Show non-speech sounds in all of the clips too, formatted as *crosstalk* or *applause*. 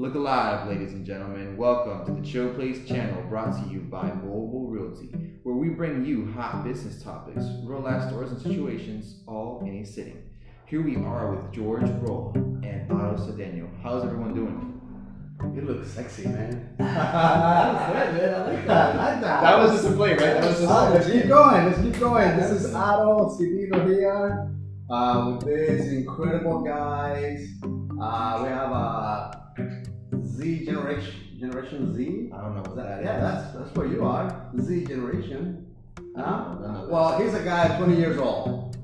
Look alive, ladies and gentlemen. Welcome to the Chill Place channel brought to you by Movil Realty, where we bring you hot business topics, real life stories, and situations all in a sitting. Here we are with George Roa and Otto Cedeno. How's everyone doing? You look sexy, man. *laughs* that was good, man. I like that. I like that. That was just a play, right? That was just Oh, let's keep going. Let's keep going. This is Otto Cedeno here uh, with these incredible guys. Uh, we have a Z generation, Generation Z. I don't know what That- that yeah, is. that's that's where you are. Z generation. Huh? I don't know Well, he's a guy 20 years old.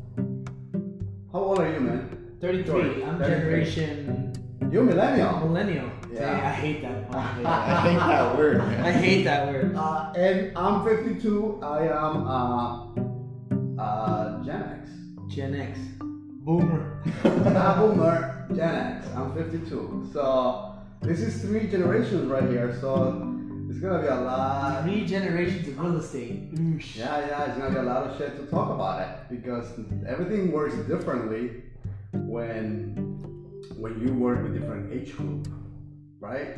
How old are you, man? 33. I'm 33. generation You're millennial. millennial. Yeah. Dang, I hate that. *laughs* I hate that. hate that word, man. I hate that word. Uh, and I'm 52. I am uh, uh, Gen X. Gen X. Boomer. *laughs* Not boomer, Gen X. I'm 52. So this is three generations right here. So it's gonna be a lot. Three generations of real estate. Oosh. Yeah, yeah, it's gonna be a lot of shit to talk about it because everything works differently when when you work with different age group, right?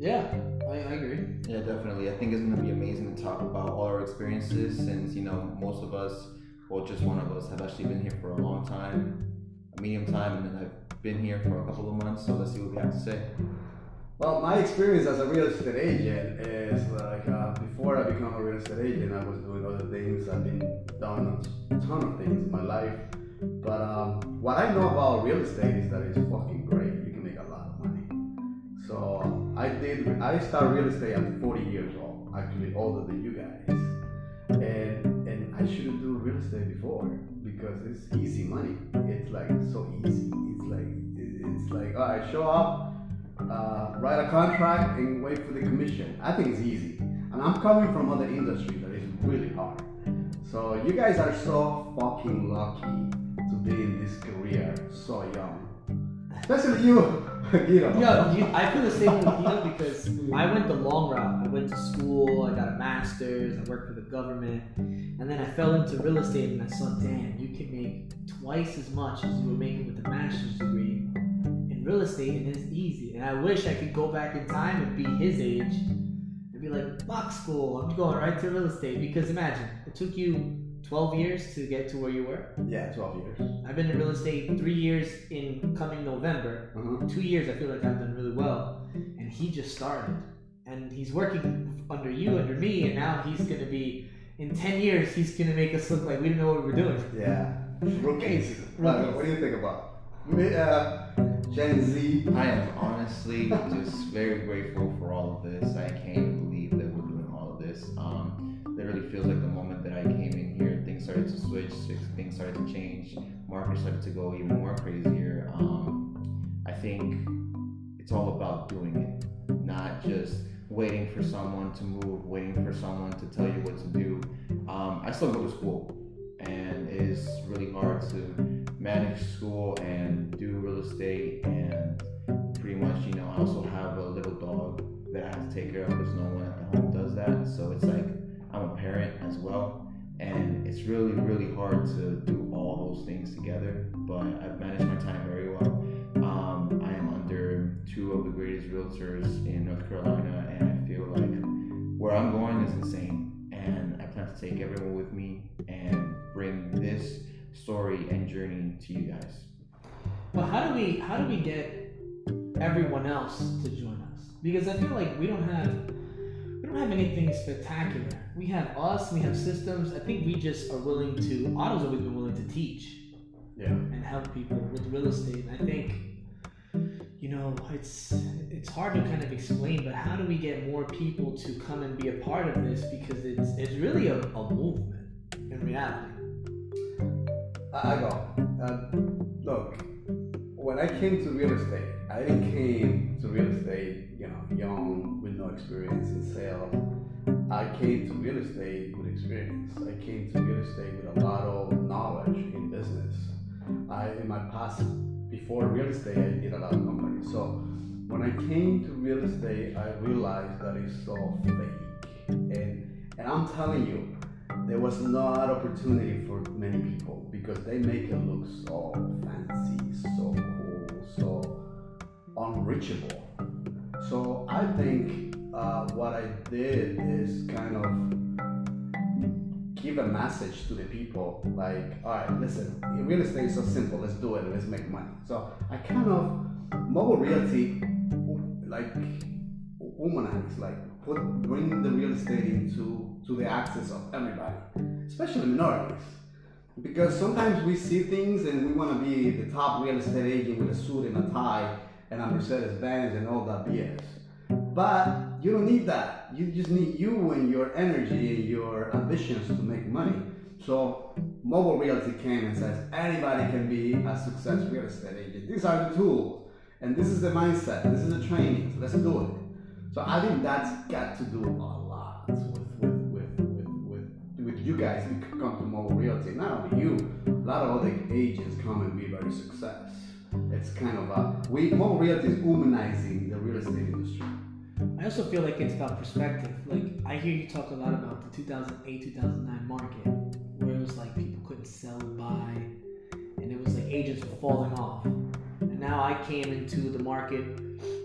Yeah, I, I agree. Yeah, definitely. I think it's going to be amazing to talk about all our experiences since, you know, most of us, well, just one of us, have actually been here for a long time, a medium time, and then I've been here for a couple of months. So let's see what we have to say. Well, my experience as a real estate agent is like uh, before I become a real estate agent, I was doing other things. I've been done a ton of things in my life. But um, what I know about real estate is that it's fucking great. You can make a lot of money. So I did. I started real estate at 40 years old, actually older than you guys. And and I shouldn't do real estate before because it's easy money. It's like so easy. It's like it's like all right, show up uh, write a contract and wait for the commission. I think it's easy. And I'm coming from other industry that is really hard. So you guys are so fucking lucky to be in this career so young. Especially you, You, I feel the same with you because I went the long route. I went to school, I got a master's, I worked for the government, and then I fell into real estate and I saw, damn, you can make twice as much as you were making with a master's degree in real estate, and it's easy. And I wish I could go back in time and be his age and be like, fuck school, I'm going right to real estate. Because imagine, it took you 12 years to get to where you were. Yeah, 12 years. I've been in real estate three years in coming November. In two years, I feel like I've done really well. And he just started. And he's working under you, under me, and now he's going to be, in 10 years, he's going to make us look like we don't know what we're doing. Yeah. Rookies. Rookies. What do you think about me, uh, Gen Z? I am honestly just very grateful for all of this. I can't believe that we're doing all of this. Um, literally feels like the moment that I came in here, things started to switch, things started to change, market started to go even more crazier. Um, I think it's all about doing it, not just waiting for someone to move, waiting for someone to tell you what to do. Um, I still go to school, and it is really hard to manage school and do real estate and pretty much, you know, I also have a little dog that I have to take care of because no one at home does that. So it's like I'm a parent as well. And it's really, really hard to do all those things together. But I've managed my time very well. Um, I am under two of the greatest realtors in North Carolina, and I feel like where I'm going is insane. And I plan to take everyone with me and bring this story and journey to you guys. But how do we how do we get everyone else to join us? Because I feel like we don't have we don't have anything spectacular. We have us, we have systems. I think we just are willing to Otto's always been willing to teach Yeah. and help people with real estate. And I think you know, it's it's hard to kind of explain, but how do we get more people to come and be a part of this? Because it's it's really a, a movement in reality. I I go. Uh, look, when I came to real estate, I didn't came to real estate, you know, young with no experience in sales. I came to real estate with experience. I came to real estate with a lot of knowledge in business. I, in my past, before real estate, I did a lot of companies. So when I came to real estate, I realized that it's so fake. And and I'm telling you, there was not opportunity for many people because they make it look so fancy, so cool, so unreachable. So I think uh, what I did is kind of give a message to the people like, all right, listen, real estate is so simple, let's do it, let's make money. So I kind of, Movil Realty, like, humanize, like, put, bring the real estate into to the access of everybody, especially minorities. Because sometimes we see things and we want to be the top real estate agent with a suit and a tie and a Mercedes Benz and all that BS. But you don't need that. You just need you and your energy and your ambitions to make money. So Movil Realty came and says anybody can be a success real estate agent. These are the tools, and this is the mindset. This is the training. So let's do it. So I think that's got to do a lot with with with with with, with you guys. You come to Movil Realty. Not only you, a lot of other agents come and be very success. It's kind of a we Movil Realty is humanizing the real estate industry. I also feel like it's about perspective. Like I hear you talk a lot about the 2008 2009 market, where it was like people couldn't sell and buy, and it was like agents were falling off. And now I came into the market.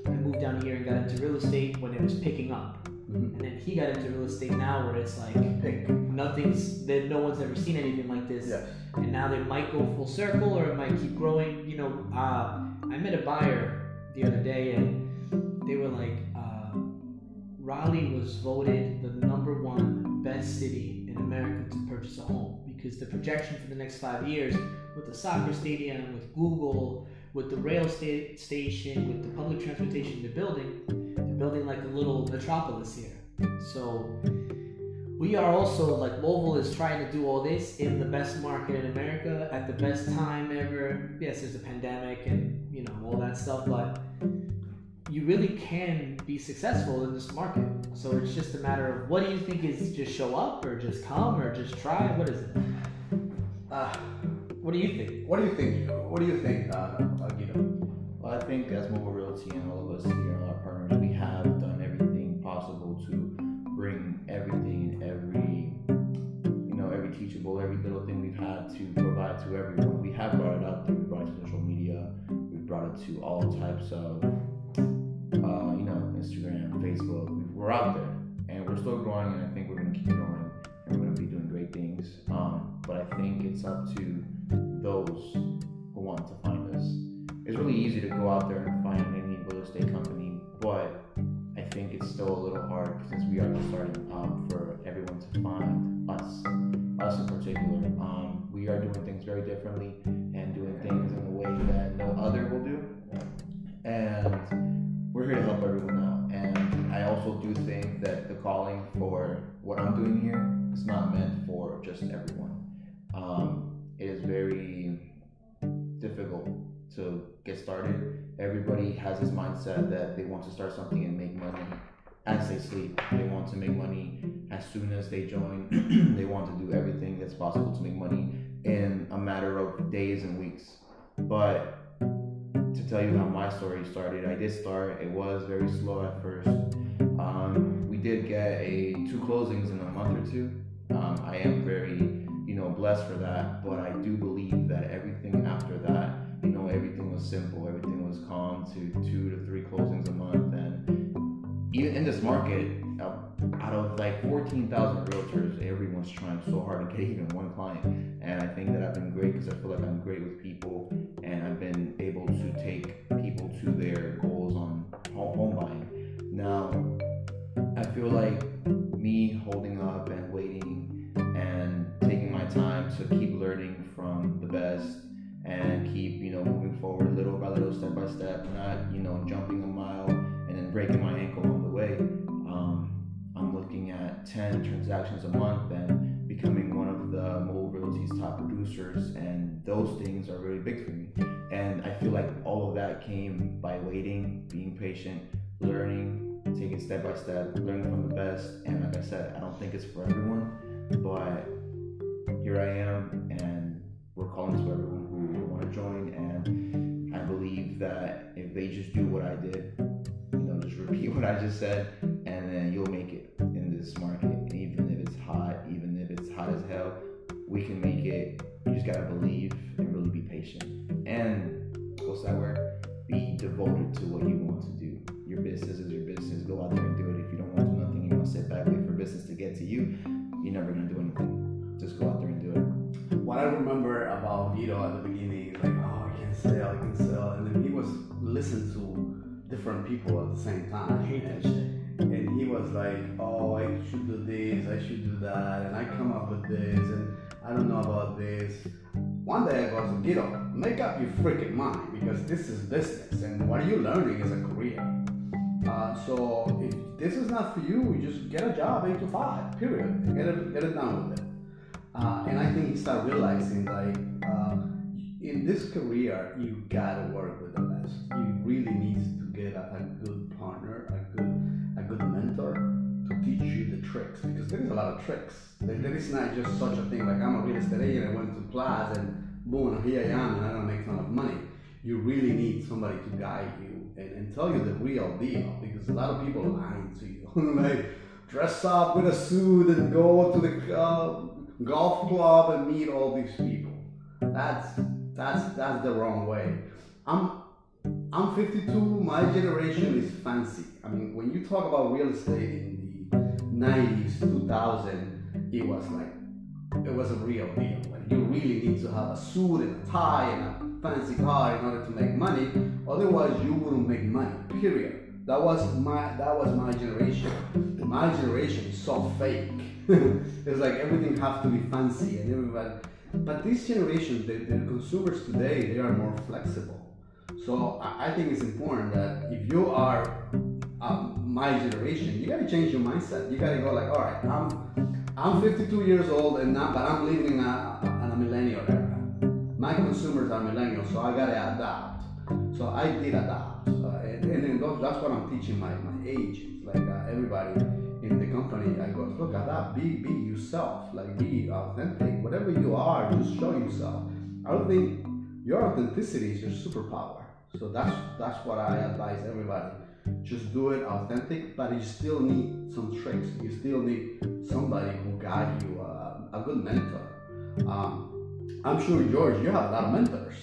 I moved down here and got into real estate when it was picking up. Mhm. And then he got into real estate now, where it's like Pick. nothing's that no one's ever seen anything like this. And now they might go full circle or it might keep growing. You know, uh, I met a buyer the other day and they were like, uh, Raleigh was voted the number one best city in America to purchase a home because the projection for the next five years with the soccer stadium, with Google, with the rail sta- station, with the public transportation they're building, they're building like a little metropolis here. So we are also like Louisville is trying to do all this in the best market in America at the best time ever. Yes, there's a pandemic and you know all that stuff, but you really can be successful in this market. So it's just a matter of what do you think is just show up or just come or just try? What is it? Uh, What do you think? what do you think? What do you think, uh, uh, Guido? Well, I think as Movil Realty and all of us here and our partners, we have done everything possible to bring everything, every you know, every teachable, every little thing we've had to provide to everyone. We have brought it up. there. We brought it to social media. We brought it to all types of, you know, Instagram, Facebook. We're out there, and we're still growing, and I think we're gonna keep growing, and we're gonna be doing great things. Um, but I think it's up to those who want to find us it's really easy to go out there and find any real estate company, but I think it's still a little hard since we are just starting um, for everyone to find us, us in particular. Um, we are doing things very differently and doing things in a way that no other will do, and we're here to help everyone out. I also do think that the calling for what I'm doing here is not meant for just everyone. Um, it is very difficult to get started. Everybody has this mindset that they want to start something and make money as they sleep. They want to make money as soon as they join. *clears throat* they want to do everything that's possible to make money in a matter of days and weeks. But to tell you how my story started, I did start. It was very slow at first. Um, we did get a two closings in a month or two. Um, I am very, you know, blessed for that. But I do believe that everything after that you know, everything was simple, everything was calm to two to three closings a month. And even in this market, uh, out of like 14,000 realtors, everyone's trying so hard to get *laughs* even one client. And I think that I've been great because I feel like I'm great with people and I've been able to take people to their goals on home home buying. Now, I feel like me holding up and waiting and taking my time to keep learning from the best and keep you know moving forward little by little step by step not you know jumping a mile and then breaking my ankle on the way. Um, i'm looking at 10 transactions a month and becoming one of the Movil Realty's top producers and those things are really big for me. And i feel like all of that came by waiting being patient learning taking step by step learning from the best and like i said i don't think it's for everyone but here i am and we're calling to everyone who want to join and i believe that if they just do what i did you know just repeat *laughs* what i just said and then you'll make it in this market even if it's hot even if it's hot as hell we can make it you just gotta believe and really be patient and what's that word be devoted to what you want to do. Your business is your business. Go out there and do it. If you don't want to do nothing, you want to sit back, wait for business to get to you. You're never gonna do anything. Just go out there and do it. What I remember about Vito at the beginning, is like, oh, I can sell, I can sell, and then he was listening to different people at the same time. I hate that shit. and he was like, "Oh, I should do this, I should do that, and I come up with this, and I don't know about this." One day I go, "Get up, make up your freaking mind, because this is business, and what you're learning is a career. Uh, so if this is not for you, you just get a job, eight to five, period. Get it, get it done with it." Uh, and I think he started realizing like. Uh, in this career, you gotta work with the best. You really need to get a, a good partner, a good a good mentor to teach you the tricks because there is a lot of tricks. There, there is not just such a thing like I'm a real estate agent. I went to class and boom, here I am, and I don't make a ton of money. You really need somebody to guide you and, and tell you the real deal because a lot of people lying to you. *laughs* like dress up with a suit and go to the uh, golf club and meet all these people. That's that's that's the wrong way. I'm I'm 52. My generation is fancy. I mean, when you talk about real estate in the 90s, 2000, it was like it was a real deal. Like you really need to have a suit and a tie and a fancy car in order to make money. Otherwise, you wouldn't make money. Period. That was my that was my generation. My generation is so fake. *laughs* it's like everything has to be fancy and everybody. But this generation, the, the consumers today, they are more flexible. So I, I think it's important that if you are um, my generation, you gotta change your mindset. You gotta go like, all right, I'm I'm 52 years old and now, but I'm living in a, in a millennial era. My consumers are millennials, so I gotta adapt. So I did adapt, uh, and, and those, that's what I'm teaching my my agents, like uh, everybody in the company. I go, look, adapt, be be yourself, like be authentic. Whatever you are, just show yourself. I don't think your authenticity is your superpower. So that's that's what I advise everybody. Just do it authentic, but you still need some tricks. You still need somebody who guide you, uh, a good mentor. Um, I'm sure George, you have a lot of mentors.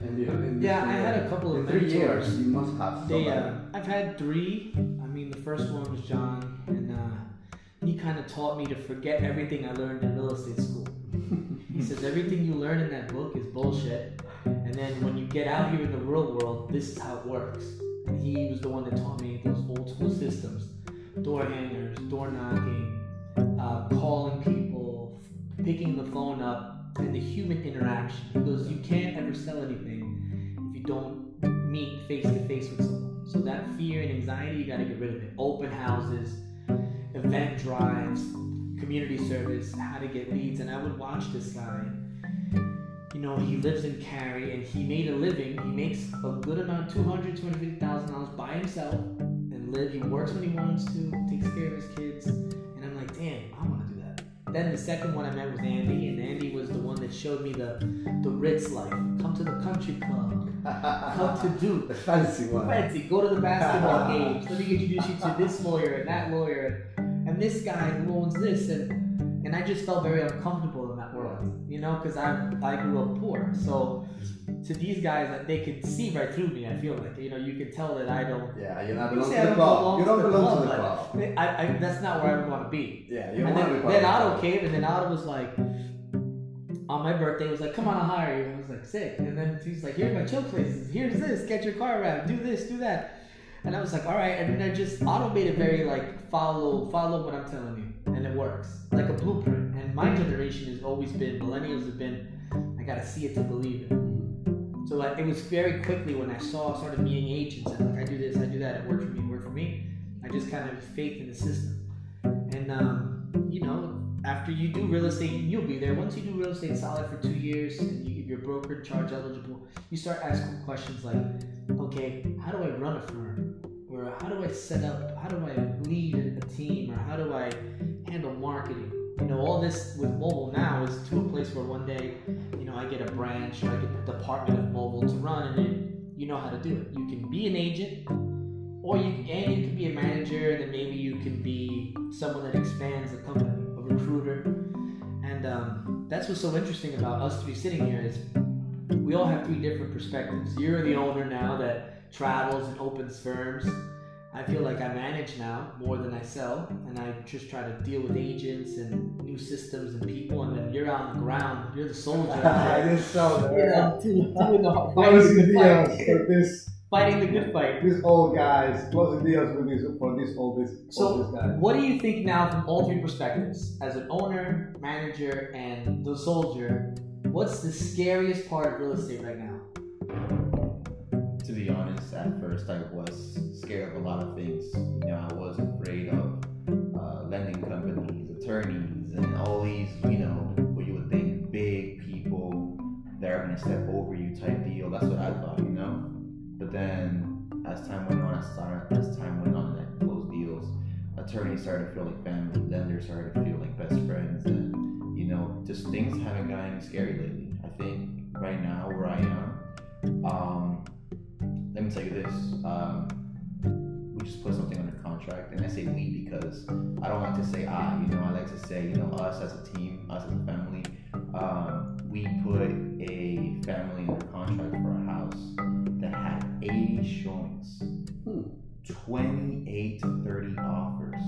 And you, in Yeah, I had a couple of in three mentors. years. You must have somebody. Uh, I've had three. I mean, the first one was John, and uh, he kind of taught me to forget everything I learned in real estate school. He says everything you learn in that book is bullshit, and then when you get out here in the real world, this is how it works. And he was the one that taught me those old school systems: door hangers, door knocking, uh, calling people, picking the phone up, and the human interaction. He goes, you can't ever sell anything if you don't meet face to face with someone. So that fear and anxiety, you got to get rid of it. Open houses, event drives, community service, how to get leads. And I would watch this guy. You know, he lives in Cary and he made a living. He makes a good amount, $200,000, $250,000 by himself and live. He works when he wants to, takes care of his kids. And I'm like, damn, I Then the second one I met was Andy, and Andy was the one that showed me the the Ritz life. Come to the country club. *laughs* Come to Duke. the fancy one. Fancy. Go to the basketball *laughs* games. Let me introduce you to this lawyer and that lawyer and this guy who owns this and and I just felt very uncomfortable in that world, you know, because I I grew up poor. So to these guys, that they could see right through me. I feel like you know you can tell that I don't. Yeah, you're not You belong to the club. You to don't the belong to the club. I, I, that's not where I would want to be. Yeah, you don't And want to then, be part then Otto came, and then Otto was like, on my birthday, was like, come on, I'll hire you. I was like, sick. And then he's like, here's my chill places. Here's this. Get your car around. Do this. Do that. And I was like, all right. And then I just Otto made it very like follow, follow what I'm telling you, and it works like a blueprint. And my generation has always been millennials have been. I gotta see it to believe it. So like, it was very quickly when I saw started meeting agents and like I do this, I do that, it worked for me, it worked for me. I just kind of faith in the system. And um, you know, after you do real estate, you'll be there. Once you do real estate solid for two years and you, you're broker charge eligible, you start asking questions like, okay, how do I run a firm? Or how do I set up? How do I lead a team? Or how do I handle marketing? Know, all this with Movil now is to a place where one day, you know, I get a branch or I get the department of Movil to run, and you know how to do it. You can be an agent, or you and you can be a manager, and then maybe you can be someone that expands the company, a recruiter. And um, that's what's so interesting about us to be sitting here is we all have three different perspectives. You're the owner now that travels and opens firms. I feel like I manage now more than I sell, and I just try to deal with agents and new systems and people. And then you're on the ground, you're the soldier. *laughs* I just saw you know, doing, *laughs* doing the fighting closing the, deals fight, this *laughs* fighting the good fight. these old guys, closing deals with these for these old this So, all these guys. what do you think now from all three perspectives? As an owner, manager, and the soldier, what's the scariest part of real estate right now? To be honest, at first I was scared of a lot of things. You know, I was afraid of uh, lending companies, attorneys, and all these, you know, what you would think big people that are gonna step over you type deal. That's what I thought, you know. But then, as time went on, as, started, as time went on, and I closed deals, attorneys started to feel like family, lenders started to feel like best friends, and you know, just things haven't gotten scary lately. I think right now where I am, um, let me tell you this. Um, just put something under contract, and I say we because I don't like to say I. You know, I like to say you know us as a team, us as a family. Um, we put a family under contract for a house that had 80 showings, Hmm. 28 to 30 offers.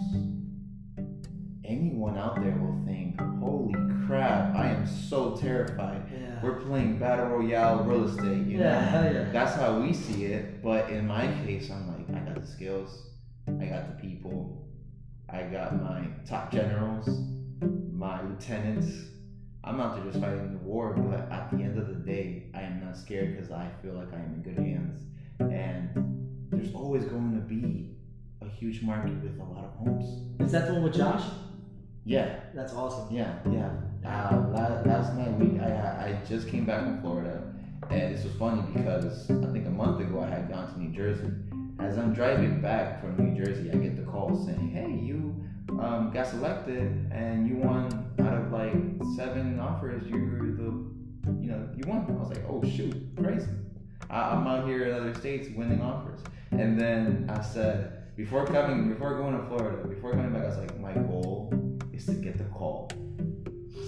Anyone out there will think, "Holy crap! I am so terrified." Yeah. We're playing battle royale real estate. You know? Yeah, hell yeah. That's how we see it. But in my case, I'm like, I got the skills, I got the people, I got my top generals, my lieutenants. I'm out there just fighting the war, but at the end of the day, I am not scared because I feel like I am in good hands. And there's always going to be a huge market with a lot of homes. Is that the one with Josh? Yeah, That's awesome. yeah, yeah. Uh, last, last night we I, I just came back from Florida, and this was funny because I think a month ago I had gone to New Jersey. As I'm driving back from New Jersey, I get the call saying, "Hey, you um, got selected, and you won out of like seven offers. You're the, you know, you won." I was like, "Oh shoot, crazy! I, I'm out here in other states winning offers." And then I said, before coming, before going to Florida, before coming back, I was like, "My goal is to get the call."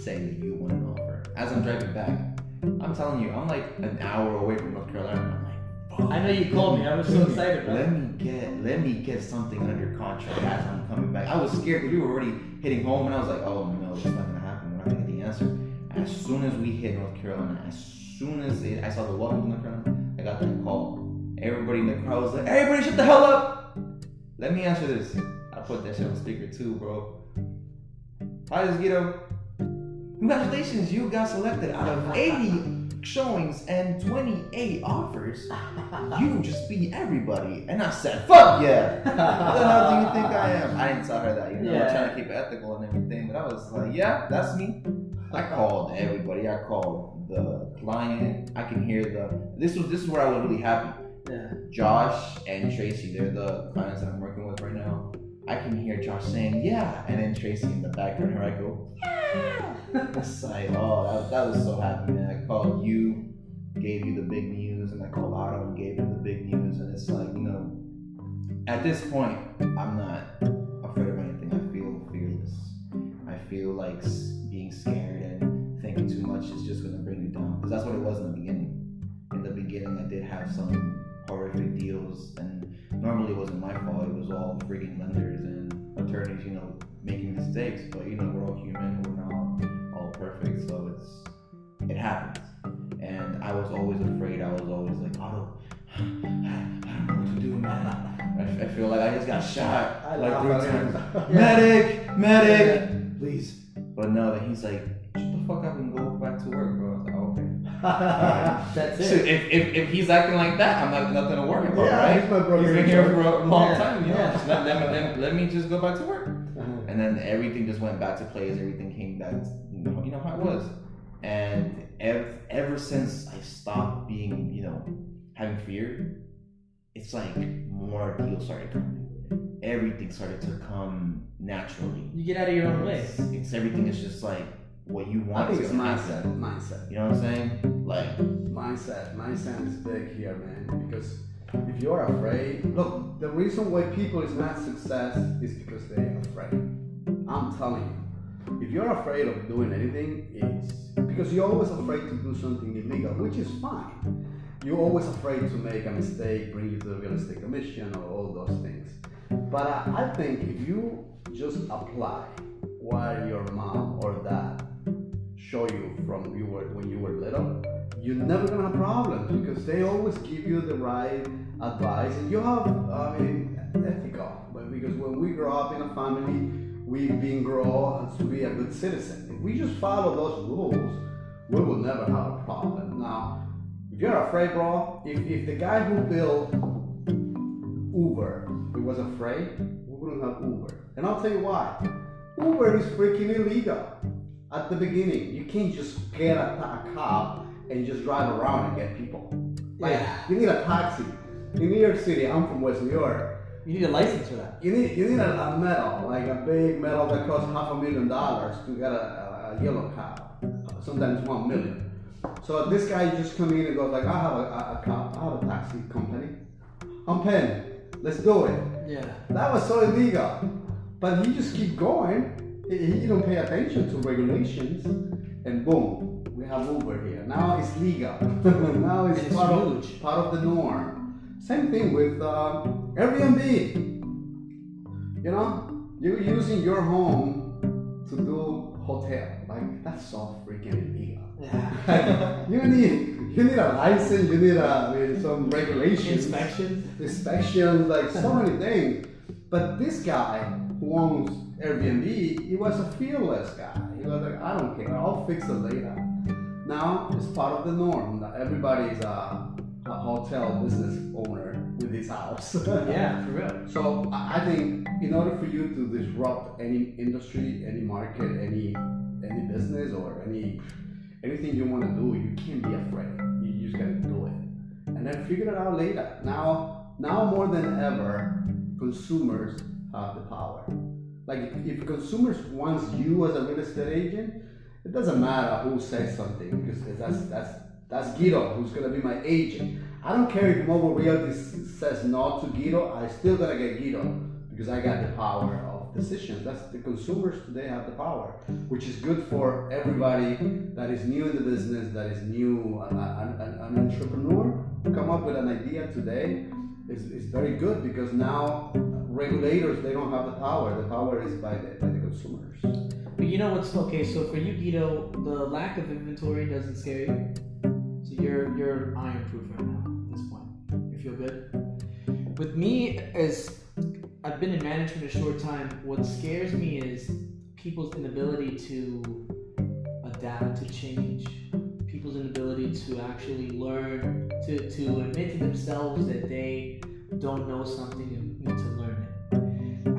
saying that you won an offer. As I'm driving back, I'm telling you, I'm like an hour away from North Carolina. I'm like, fuck. I know you called me. I was so excited, bro. Let me get, let me get something under contract as I'm coming back. I was scared because we were already hitting home, and I was like, oh no, it's not gonna happen. We're not gonna get the answer. As soon as we hit North Carolina, as soon as it, I saw the welcome to North Carolina, I got that call. Everybody in the crowd was like, everybody, shut the hell up. Let me answer this. I put that shit on speaker too, bro. Hi, this is Guido. Congratulations, you got selected out of 80 showings and 28 offers. You just beat everybody. And I said, fuck yeah. *laughs* Who the hell do you think I am? I didn't tell her that, you know, Yeah. I'm trying to keep it ethical and everything, but I was like, yeah, that's me. I called everybody. I called the client. I can hear the. This was this is where I was really happy. Yeah. Josh and Tracy, they're the clients that I'm working with right now. I can hear Josh saying, yeah, and then Tracy in the background, here I go, yeah. *laughs* It's like, oh, that, that was so happy, man. I called you, gave you the big news, and I called Otto and gave him the big news. And it's like, you know, at this point, I'm not afraid of anything. I feel fearless. I feel like being scared and thinking too much is just going to bring you down. Because that's what it was in the beginning. In the beginning, I did have some horrific deals, and normally it wasn't my fault. It was all freaking lenders and attorneys, you know, making mistakes. But you know, we're all human. We're not all perfect, so it's it happens. And I was always afraid. I was always like, Otto, I don't know what to do, man. I, I feel like I just got shot I like three times. *laughs* him. Medic, medic, please. But no, then he's like, shut the fuck up and go back to work, bro. I was like, okay. That's So it. if, if, if he's acting like that, I'm not nothing to worry about, Yeah, right? he's my brother. He's been here for a long Yeah, time, you know. yeah. Let, let, me, let, let me just go back to work. Uh-huh. And then everything just went back to place. Everything came back, to, you know, you know how it was. And ev- ever since I stopped being, you know, having fear, it's like more deals started coming. Everything started to come naturally. You get out of your own way. It's, it's everything is just like what you want. I want. think is it's gonna mindset. Mindset. You know what I'm saying? Like, Mindset. Mindset is big here, man. Because if you're afraid, look, the reason why people is not success is because they are afraid. I'm telling you, if you're afraid of doing anything, it's because you're always afraid to do something illegal, which is fine. You're always afraid to make a mistake, bring you to the real estate commission, or all those things. But I, I think if you just apply what your mom or dad show you from you were when you were little, you're never gonna have problems because they always give you the right advice, and you have, I mean, ethical. But because when we grow up in a family, we've been grown to be a good citizen. If we just follow those rules, we will never have a problem. Now, if you're afraid, bro, if, if the guy who built Uber, he was afraid, we wouldn't have Uber. And I'll tell you why. Uber is freaking illegal at the beginning. You can't just get a, a cab and just drive around and get people. Like, Yeah. you need a taxi. In New York City, I'm from West New York. You need a license for that. You need you need a, a medal, like a big medal that costs half a million dollars to get a, a, a yellow cab. Sometimes one million. So this guy just come in and goes like, I have a, a, I have a taxi company. I'm paying. Let's do it. Yeah. That was so illegal. But he just keep going. He, he don't pay attention to regulations, and boom, have Uber here. Now it's legal. *laughs* now it's, it's part, huge. Of, part of the norm. Same thing with uh, Airbnb. You know, you're using your home to do hotel. Like that's so freaking illegal. Yeah. *laughs* you need you need a license. You need a some regulations Inspection. inspections, like so *laughs* many things. But this guy who owns Airbnb, he was a fearless guy. He was like, I don't care, I'll fix it later. Now it's part of the norm. Now Everybody's a, a hotel business owner with his house. *laughs* Yeah, for real. So I think in order for you to disrupt any industry, any market, any any business or any anything you want to do, you can't be afraid. You just gotta do it, and then figure it out later. Now, now more than ever, consumers have the power. Like if, if consumers wants you as a real estate agent, it doesn't matter who says something because that's that's that's Guido who's gonna be my agent. I don't care if Movil Realty says no to Guido, I still gonna get Guido because I got the power of decisions. That's the consumers today have the power, which is good for everybody that is new in the business, that is new, an, an, an entrepreneur. Come up with an idea today is, is very good because now regulators they don't have the power. The power is by the, by the consumers. You know what's okay? So for you, Guido, the lack of inventory doesn't scare you. So you're you're iron proof right now at this point. You feel good. With me, as I've been in management a short time, what scares me is people's inability to adapt to change. People's inability to actually learn, to, to admit to themselves that they don't know something and need to.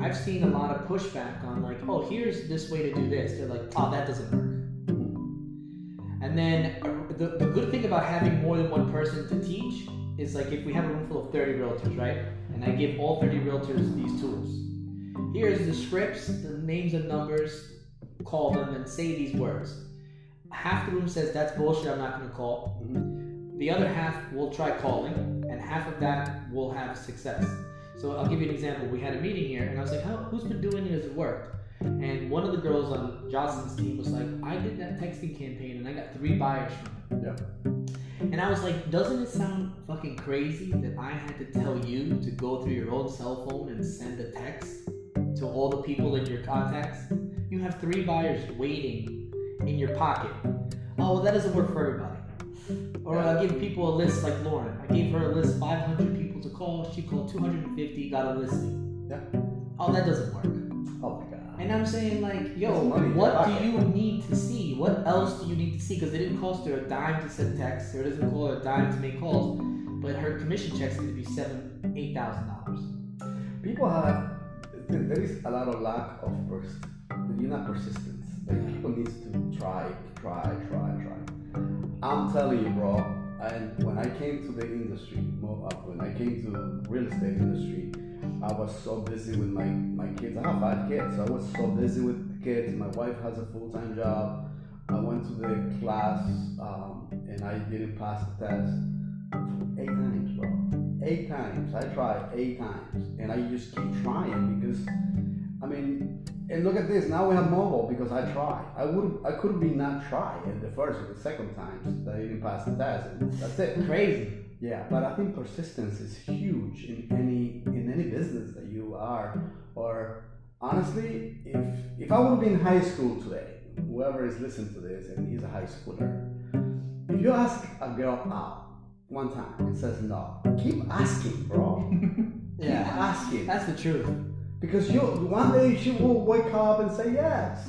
I've seen a lot of pushback on like, oh, here's this way to do this. They're like, oh, that doesn't work. And then the, the good thing about having more than one person to teach is like if we have a room full of 30 realtors, right? And I give all 30 realtors these tools. Here's the scripts, the names and numbers, call them and say these words. Half the room says that's bullshit, I'm not gonna call. Mm-hmm. The other half will try calling, and half of that will have success. So I'll give you an example. We had a meeting here, and I was like, How, "Who's been doing it? Has it worked?" And one of the girls on Jocelyn's team was like, "I did that texting campaign, and I got three buyers from it." Yeah. And I was like, "Doesn't it sound fucking crazy that I had to tell you to go through your own cell phone and send a text to all the people in your contacts? You have three buyers waiting in your pocket. Oh, well, that doesn't work for everybody." Or I'll give people a list like Lauren. I gave her a list, 500 people to call. She called mm-hmm. 250, got a listing. Yeah. Oh, that doesn't work. Oh my god. And I'm saying like, yo, what do you need to see? What else do you need to see? Because it didn't cost her a dime to send texts, or it doesn't cost her a dime to make calls, but her commission checks need to be seven, eight thousand dollars. People have there is a lot of lack of pers- you're not persistence. Like people need to try, try, try, try. I'm telling you, bro. And when I came to the industry, uh, when I came to real estate industry, I was so busy with my my kids. I have five kids. So I was so busy with the kids. My wife has a full time job. I went to the class um, and I didn't pass the test eight times, bro. Eight times. I tried eight times, and I just keep trying because I mean, and look at this. Now we have Movil because I tried. I would, I could be not try at the first or the second times that I didn't pass the test. That's it. Crazy. Yeah, but I think persistence is huge in any in any business that you are. Or honestly, if if I would have been in high school today, whoever is listening to this and he's a high schooler, if you ask a girl out one time and says no, keep asking, bro. *laughs* keep Yeah. asking. That's the truth. Because you one day she will wake up and say yes.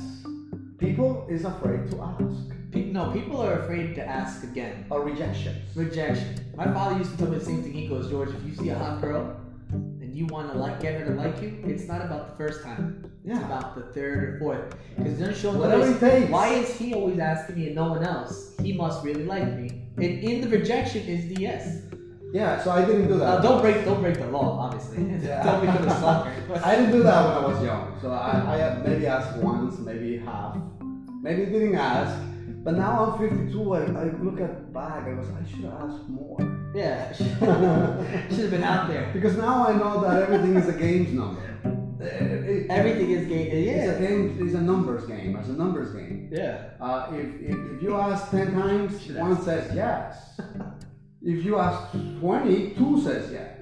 People is afraid to ask. Pe- no, people are afraid to ask again. Or rejection. Rejection. My father used to tell me the same thing. He goes, George, if you see a hot girl and you want to like get her to like you, it's not about the first time. It's about the third or fourth. Because then she'll notice, why is he always asking me and no one else? He must really like me. And in the rejection is the yes. Yeah, so I didn't do that. Uh, don't break, don't break the law, obviously. *laughs* Yeah. don't become a stalker. I didn't do that when I was young. So I, I maybe asked once, maybe half. Maybe didn't ask. But now I'm 52. I, I look at back. I was, I should have asked more. yeah, *laughs* *laughs* should have been out there. Because now I know that everything is a games number. It- it- Everything is gay. It's Yeah, a game. It's a numbers game. It's a numbers game. yeah. Uh, if, if, if you ask 10 times, Should one says yes. if you ask 20, two says yes.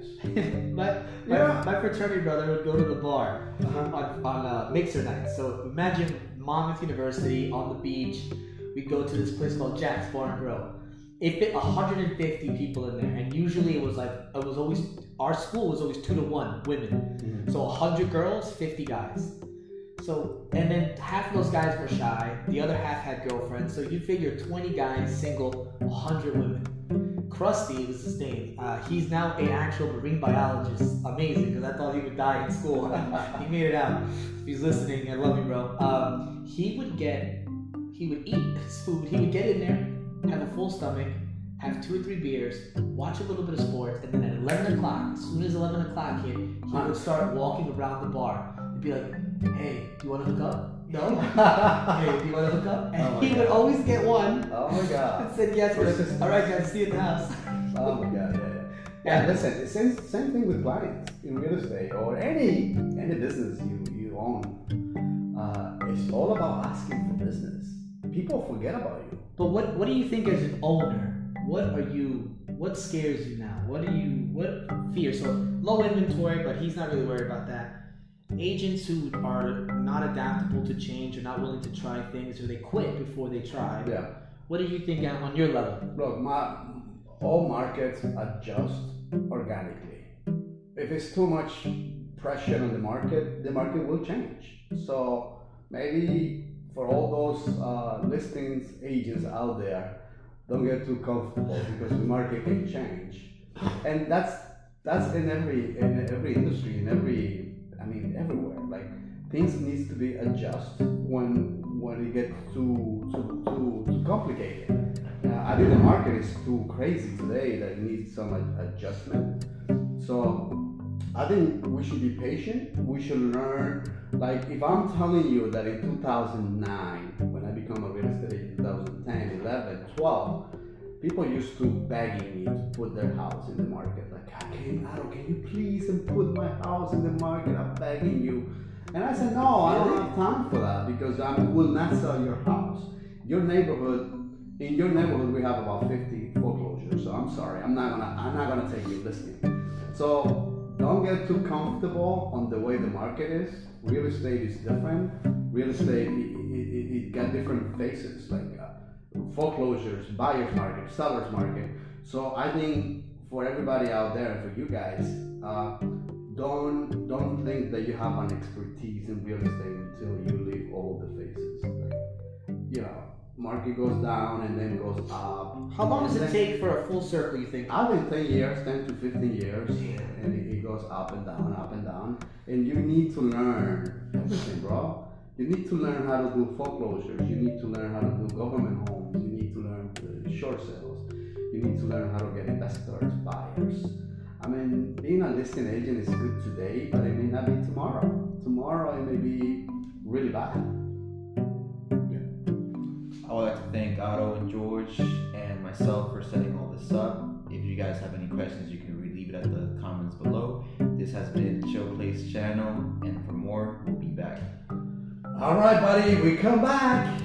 my, *laughs* my, Yeah. my fraternity brother would go to the bar Uh-huh. on, on uh, mixer nights. So imagine Monmouth University on the beach. We go to this place called Jack's Bar and Grill. It fit 150 people in there, and usually it was like it was always our school was always two to one women. Mhm. So 100 girls, 50 guys. So and then half of those guys were shy. The other half had girlfriends. So you figure 20 guys, single, 100 women. Krusty was his name. Uh, he's now an actual marine biologist. Amazing, because I thought he would die in school. *laughs* he made it out. If he's listening, I love you, bro. Um, he would get, he would eat his food. He would get in there, have a full stomach, have two or three beers, watch a little bit of sports, and then at 11 o'clock, as soon as 11 o'clock hit, he would start walking around the bar. He'd be like, "Hey, do you want to hook up? No. *laughs* hey, do you want to hook up?" And Oh he would always get one. Oh my god. And *laughs* said yes. All right, guys, see you in the house. *laughs* Oh my god, yeah, yeah. Yeah, listen, same, same thing with clients in real estate or any any business you, you own. Uh, it's all about asking for business. People forget about you. But what what do you think as an owner? What are you? What scares you now? What do you? What fear? So low inventory, but he's not really worried about that. Agents who are not adaptable to change or not willing to try things, or they quit before they try. Yeah. What do you think on your level? Look, my, all markets adjust organically. If it's too much pressure on the market, the market will change. So maybe for all those uh, listings agents out there, don't get too comfortable because the market can change. And that's that's in every in every industry, in every I mean everywhere. Like things needs to be adjusted when when it gets too too too, too complicated. Uh, I think the market is too crazy today that it needs some ad- adjustment. So I think we should be patient. We should learn. Like if I'm telling you that in 2009, when I become a real estate agent, 2010, 11, 12, people used to begging me to put their house in the market. Like, I can Otto, can you please and put my house in the market? I'm begging you. And I said, no, I don't have time for that because I will not sell your house. Your neighborhood, in your neighborhood, we have about 50 foreclosures. So I'm sorry, I'm not gonna, I'm not gonna take your listing. So don't get too comfortable on the way the market is. Real estate is different. Real estate, it, it, it, it got different faces like uh, foreclosures, buyer's market, seller's market. So I think for everybody out there, and for you guys, uh, don't don't think that you have an expertise in real estate until you leave all the phases. Like, you know, market goes down and then goes up. How long does it take for a full circle? You think? I've been 10 years, 10 to 15 years, and it, it goes up and down, up and down. And you need to learn everything, bro. You need to learn how to do foreclosures. You need to learn how to do government homes. You need to learn short sales. You need to learn how to get investors, buyers. I mean, being a listing agent is good today, but it may not be tomorrow. Tomorrow it may be really bad. Yeah. I would like to thank Otto and George and myself for setting all this up. If you guys have any questions, you can leave it at the comments below. This has been Chill Place Channel, and for more, we'll be back. All right, buddy, we come back.